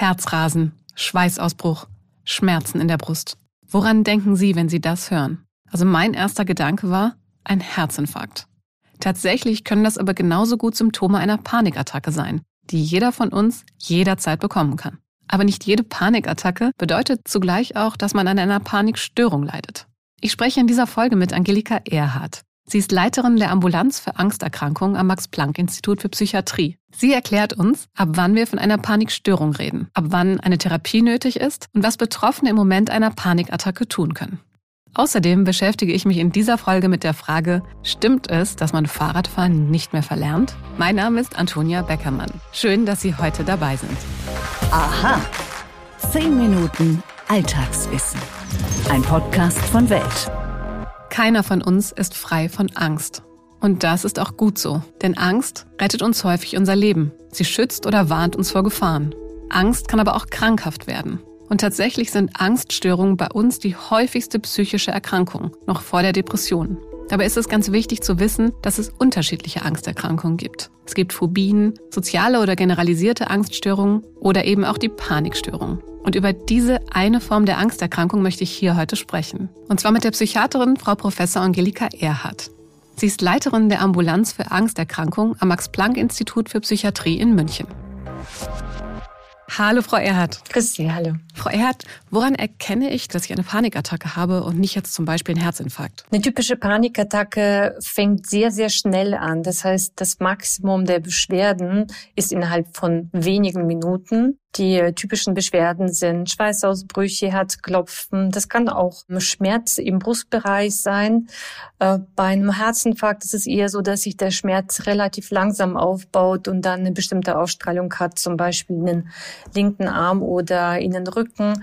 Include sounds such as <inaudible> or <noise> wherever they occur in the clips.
Herzrasen, Schweißausbruch, Schmerzen in der Brust. Woran denken Sie, wenn Sie das hören? Also mein erster Gedanke war ein Herzinfarkt. Tatsächlich können das aber genauso gut Symptome einer Panikattacke sein, die jeder von uns jederzeit bekommen kann. Aber nicht jede Panikattacke bedeutet zugleich auch, dass man an einer Panikstörung leidet. Ich spreche in dieser Folge mit Angelika Erhardt. Sie ist Leiterin der Ambulanz für Angsterkrankungen am Max-Planck-Institut für Psychiatrie. Sie erklärt uns, ab wann wir von einer Panikstörung reden, ab wann eine Therapie nötig ist und was Betroffene im Moment einer Panikattacke tun können. Außerdem beschäftige ich mich in dieser Folge mit der Frage, stimmt es, dass man Fahrradfahren nicht mehr verlernt? Mein Name ist Antonia Beckermann. Schön, dass Sie heute dabei sind. Aha. Zehn Minuten Alltagswissen. Ein Podcast von Welt. Keiner von uns ist frei von Angst. Und das ist auch gut so, denn Angst rettet uns häufig unser Leben. Sie schützt oder warnt uns vor Gefahren. Angst kann aber auch krankhaft werden. Und tatsächlich sind Angststörungen bei uns die häufigste psychische Erkrankung, noch vor der Depression. Dabei ist es ganz wichtig zu wissen, dass es unterschiedliche Angsterkrankungen gibt. Es gibt Phobien, soziale oder generalisierte Angststörungen oder eben auch die Panikstörung. Und über diese eine Form der Angsterkrankung möchte ich hier heute sprechen. Und zwar mit der Psychiaterin Frau Professor Angelika Erhardt. Sie ist Leiterin der Ambulanz für Angsterkrankung am Max-Planck-Institut für Psychiatrie in München. Hallo, Frau Erhardt. Grüß Sie, hallo. Frau Erhardt, woran erkenne ich, dass ich eine Panikattacke habe und nicht jetzt zum Beispiel einen Herzinfarkt? Eine typische Panikattacke fängt sehr, sehr schnell an. Das heißt, das Maximum der Beschwerden ist innerhalb von wenigen Minuten. Die typischen Beschwerden sind Schweißausbrüche, Herzklopfen. Das kann auch Schmerz im Brustbereich sein. Äh, bei einem Herzinfarkt ist es eher so, dass sich der Schmerz relativ langsam aufbaut und dann eine bestimmte Ausstrahlung hat, zum Beispiel in den linken Arm oder in den Rücken. Punkten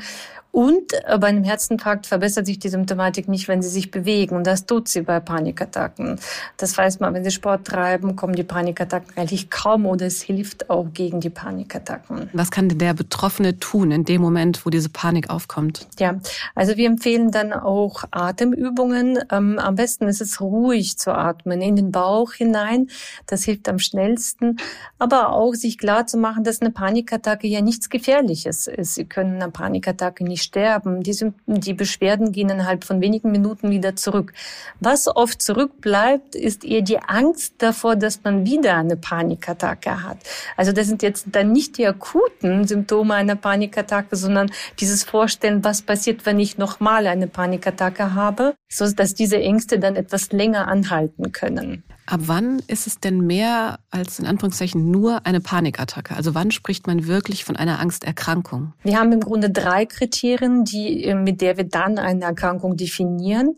und äh, bei einem Herzinfarkt verbessert sich die Symptomatik nicht, wenn sie sich bewegen. Und das tut sie bei Panikattacken. Das weiß man, wenn sie Sport treiben, kommen die Panikattacken eigentlich kaum oder es hilft auch gegen die Panikattacken. Was kann der Betroffene tun in dem Moment, wo diese Panik aufkommt? Ja, also wir empfehlen dann auch Atemübungen. Ähm, am besten ist es ruhig zu atmen, in den Bauch hinein. Das hilft am schnellsten. Aber auch sich klar zu machen, dass eine Panikattacke ja nichts Gefährliches ist. Sie können eine Panikattacke nicht sterben. Die, die Beschwerden gehen innerhalb von wenigen Minuten wieder zurück. Was oft zurückbleibt, ist eher die Angst davor, dass man wieder eine Panikattacke hat. Also das sind jetzt dann nicht die akuten Symptome einer Panikattacke, sondern dieses Vorstellen, was passiert, wenn ich nochmal eine Panikattacke habe, so dass diese Ängste dann etwas länger anhalten können. Ab wann ist es denn mehr als in Anführungszeichen nur eine Panikattacke? Also wann spricht man wirklich von einer Angsterkrankung? Wir haben im Grunde drei Kriterien, die, äh, mit der wir dann eine Erkrankung definieren.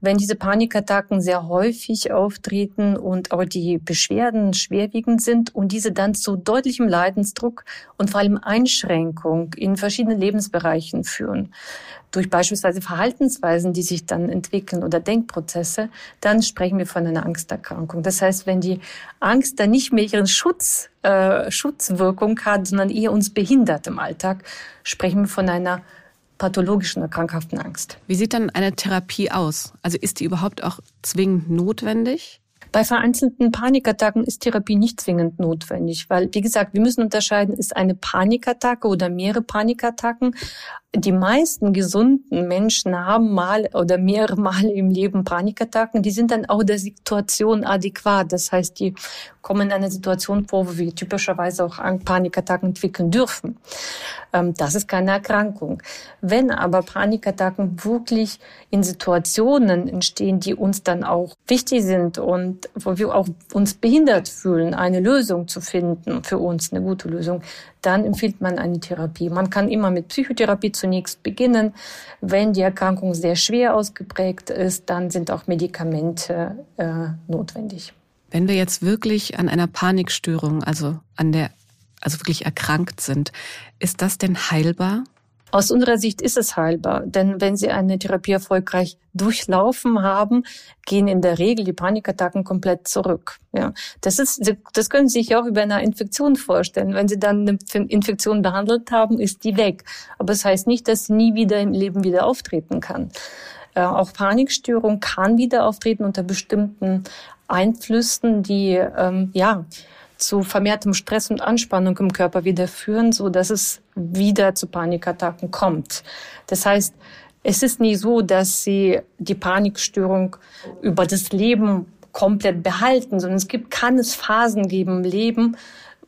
Wenn diese Panikattacken sehr häufig auftreten und auch die Beschwerden schwerwiegend sind und diese dann zu deutlichem Leidensdruck und vor allem Einschränkung in verschiedenen Lebensbereichen führen durch beispielsweise Verhaltensweisen, die sich dann entwickeln oder Denkprozesse, dann sprechen wir von einer Angsterkrankung. Das heißt, wenn die Angst dann nicht mehr ihren Schutz, äh, Schutzwirkung hat, sondern eher uns behindert im Alltag, sprechen wir von einer pathologischen oder krankhaften Angst. Wie sieht dann eine Therapie aus? Also ist die überhaupt auch zwingend notwendig? Bei vereinzelten Panikattacken ist Therapie nicht zwingend notwendig, weil, wie gesagt, wir müssen unterscheiden, ist eine Panikattacke oder mehrere Panikattacken die meisten gesunden Menschen haben mal oder mehrere Mal im Leben Panikattacken. Die sind dann auch der Situation adäquat. Das heißt, die kommen in eine Situation vor, wo wir typischerweise auch Panikattacken entwickeln dürfen. Ähm, das ist keine Erkrankung. Wenn aber Panikattacken wirklich in Situationen entstehen, die uns dann auch wichtig sind und wo wir auch uns behindert fühlen, eine Lösung zu finden, für uns eine gute Lösung, dann empfiehlt man eine Therapie. Man kann immer mit Psychotherapie zunächst beginnen. Wenn die Erkrankung sehr schwer ausgeprägt ist, dann sind auch Medikamente äh, notwendig. Wenn wir jetzt wirklich an einer Panikstörung, also an der, also wirklich erkrankt sind, ist das denn heilbar? Aus unserer Sicht ist es heilbar, denn wenn Sie eine Therapie erfolgreich durchlaufen haben, gehen in der Regel die Panikattacken komplett zurück. Ja, das ist, das können Sie sich auch über eine Infektion vorstellen. Wenn Sie dann eine Infektion behandelt haben, ist die weg. Aber das heißt nicht, dass sie nie wieder im Leben wieder auftreten kann. Äh, auch Panikstörung kann wieder auftreten unter bestimmten Einflüssen, die ähm, ja zu vermehrtem Stress und Anspannung im Körper wieder führen, so dass es wieder zu Panikattacken kommt. Das heißt, es ist nie so, dass sie die Panikstörung über das Leben komplett behalten, sondern es gibt, kann es Phasen geben im Leben,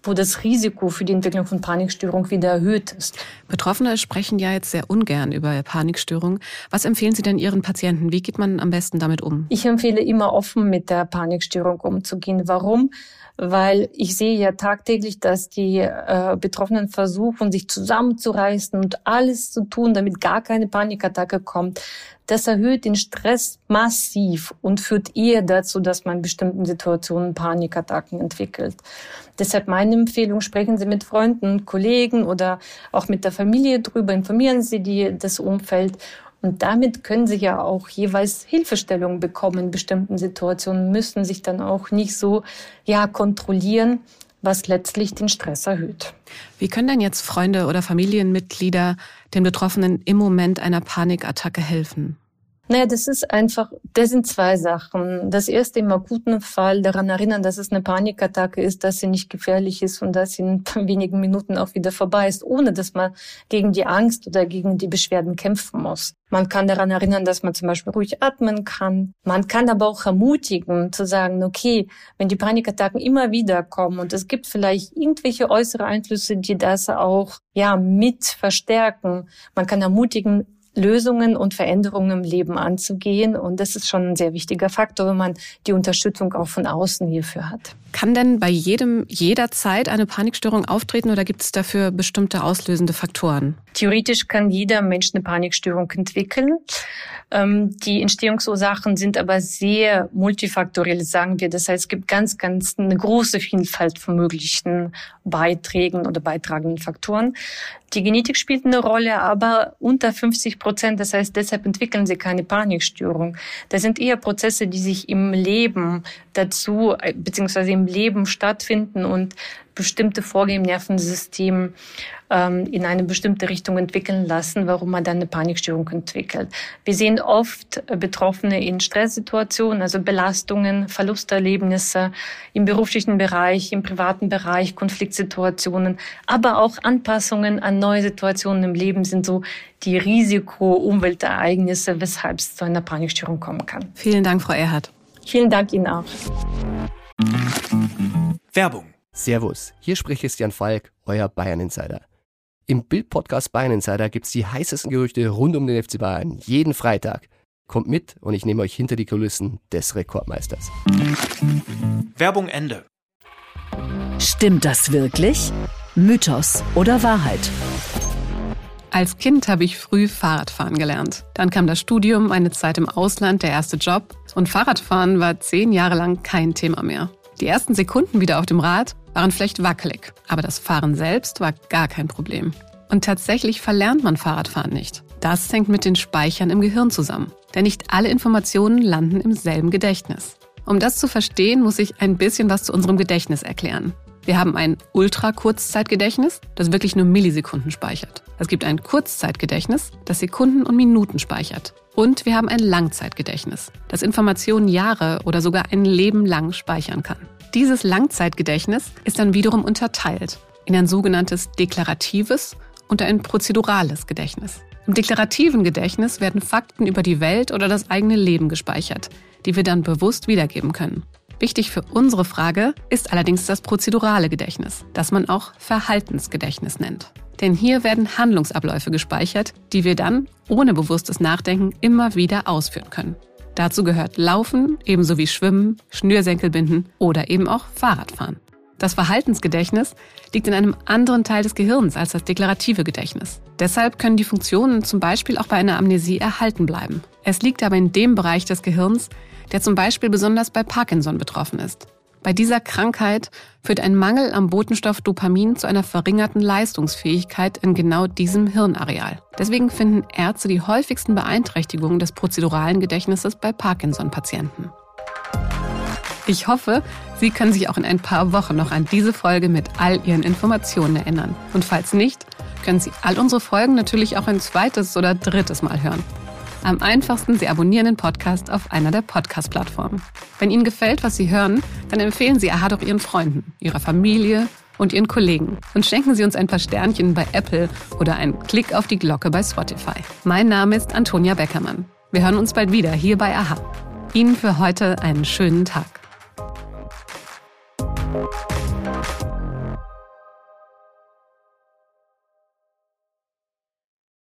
wo das Risiko für die Entwicklung von Panikstörung wieder erhöht ist. Betroffene sprechen ja jetzt sehr ungern über Panikstörung. Was empfehlen Sie denn Ihren Patienten? Wie geht man am besten damit um? Ich empfehle immer offen mit der Panikstörung umzugehen. Warum? Weil ich sehe ja tagtäglich, dass die äh, Betroffenen versuchen, sich zusammenzureißen und alles zu tun, damit gar keine Panikattacke kommt. Das erhöht den Stress massiv und führt eher dazu, dass man in bestimmten Situationen Panikattacken entwickelt. Deshalb meine Empfehlung, sprechen Sie mit Freunden, Kollegen oder auch mit der Familie drüber, informieren Sie die, das Umfeld und damit können sie ja auch jeweils Hilfestellung bekommen in bestimmten Situationen, müssen sich dann auch nicht so, ja, kontrollieren, was letztlich den Stress erhöht. Wie können denn jetzt Freunde oder Familienmitglieder den Betroffenen im Moment einer Panikattacke helfen? Naja, das ist einfach, das sind zwei Sachen. Das erste im akuten Fall daran erinnern, dass es eine Panikattacke ist, dass sie nicht gefährlich ist und dass sie in <laughs> wenigen Minuten auch wieder vorbei ist, ohne dass man gegen die Angst oder gegen die Beschwerden kämpfen muss. Man kann daran erinnern, dass man zum Beispiel ruhig atmen kann. Man kann aber auch ermutigen, zu sagen, okay, wenn die Panikattacken immer wieder kommen und es gibt vielleicht irgendwelche äußere Einflüsse, die das auch, ja, mit verstärken. Man kann ermutigen, Lösungen und Veränderungen im Leben anzugehen. Und das ist schon ein sehr wichtiger Faktor, wenn man die Unterstützung auch von außen hierfür hat. Kann denn bei jedem jederzeit eine Panikstörung auftreten oder gibt es dafür bestimmte auslösende Faktoren? Theoretisch kann jeder Mensch eine Panikstörung entwickeln. Ähm, die Entstehungsursachen sind aber sehr multifaktoriell, sagen wir. Das heißt, es gibt ganz, ganz eine große Vielfalt von möglichen Beiträgen oder beitragenden Faktoren. Die Genetik spielt eine Rolle, aber unter 50 Prozent. Das heißt, deshalb entwickeln sie keine Panikstörung. Das sind eher Prozesse, die sich im Leben dazu, äh, beziehungsweise im Leben stattfinden und bestimmte Vorgehen im Nervensystem ähm, in eine bestimmte Richtung entwickeln lassen, warum man dann eine Panikstörung entwickelt. Wir sehen oft Betroffene in Stresssituationen, also Belastungen, Verlusterlebnisse im beruflichen Bereich, im privaten Bereich, Konfliktsituationen, aber auch Anpassungen an neue Situationen im Leben sind so die Risiko-Umweltereignisse, weshalb es zu einer Panikstörung kommen kann. Vielen Dank, Frau Erhardt. Vielen Dank Ihnen auch. Werbung. Servus, hier spricht Christian Falk, euer Bayern Insider. Im Bild-Podcast Bayern Insider gibt es die heißesten Gerüchte rund um den FC Bayern jeden Freitag. Kommt mit und ich nehme euch hinter die Kulissen des Rekordmeisters. Werbung Ende. Stimmt das wirklich? Mythos oder Wahrheit? Als Kind habe ich früh Fahrradfahren gelernt. Dann kam das Studium, eine Zeit im Ausland, der erste Job. Und Fahrradfahren war zehn Jahre lang kein Thema mehr. Die ersten Sekunden wieder auf dem Rad waren vielleicht wackelig, aber das Fahren selbst war gar kein Problem. Und tatsächlich verlernt man Fahrradfahren nicht. Das hängt mit den Speichern im Gehirn zusammen. Denn nicht alle Informationen landen im selben Gedächtnis. Um das zu verstehen, muss ich ein bisschen was zu unserem Gedächtnis erklären. Wir haben ein Ultra-Kurzzeitgedächtnis, das wirklich nur Millisekunden speichert. Es gibt ein Kurzzeitgedächtnis, das Sekunden und Minuten speichert. Und wir haben ein Langzeitgedächtnis, das Informationen Jahre oder sogar ein Leben lang speichern kann. Dieses Langzeitgedächtnis ist dann wiederum unterteilt in ein sogenanntes deklaratives und ein prozedurales Gedächtnis. Im deklarativen Gedächtnis werden Fakten über die Welt oder das eigene Leben gespeichert, die wir dann bewusst wiedergeben können. Wichtig für unsere Frage ist allerdings das prozedurale Gedächtnis, das man auch Verhaltensgedächtnis nennt. Denn hier werden Handlungsabläufe gespeichert, die wir dann ohne bewusstes Nachdenken immer wieder ausführen können. Dazu gehört Laufen, ebenso wie Schwimmen, Schnürsenkel binden oder eben auch Fahrradfahren. Das Verhaltensgedächtnis liegt in einem anderen Teil des Gehirns als das deklarative Gedächtnis. Deshalb können die Funktionen zum Beispiel auch bei einer Amnesie erhalten bleiben. Es liegt aber in dem Bereich des Gehirns, der zum Beispiel besonders bei Parkinson betroffen ist. Bei dieser Krankheit führt ein Mangel am Botenstoff Dopamin zu einer verringerten Leistungsfähigkeit in genau diesem Hirnareal. Deswegen finden Ärzte die häufigsten Beeinträchtigungen des prozeduralen Gedächtnisses bei Parkinson-Patienten. Ich hoffe, Sie können sich auch in ein paar Wochen noch an diese Folge mit all Ihren Informationen erinnern. Und falls nicht, können Sie all unsere Folgen natürlich auch ein zweites oder drittes Mal hören. Am einfachsten, Sie abonnieren den Podcast auf einer der Podcast-Plattformen. Wenn Ihnen gefällt, was Sie hören, dann empfehlen Sie Aha doch Ihren Freunden, Ihrer Familie und Ihren Kollegen und schenken Sie uns ein paar Sternchen bei Apple oder einen Klick auf die Glocke bei Spotify. Mein Name ist Antonia Beckermann. Wir hören uns bald wieder hier bei Aha. Ihnen für heute einen schönen Tag.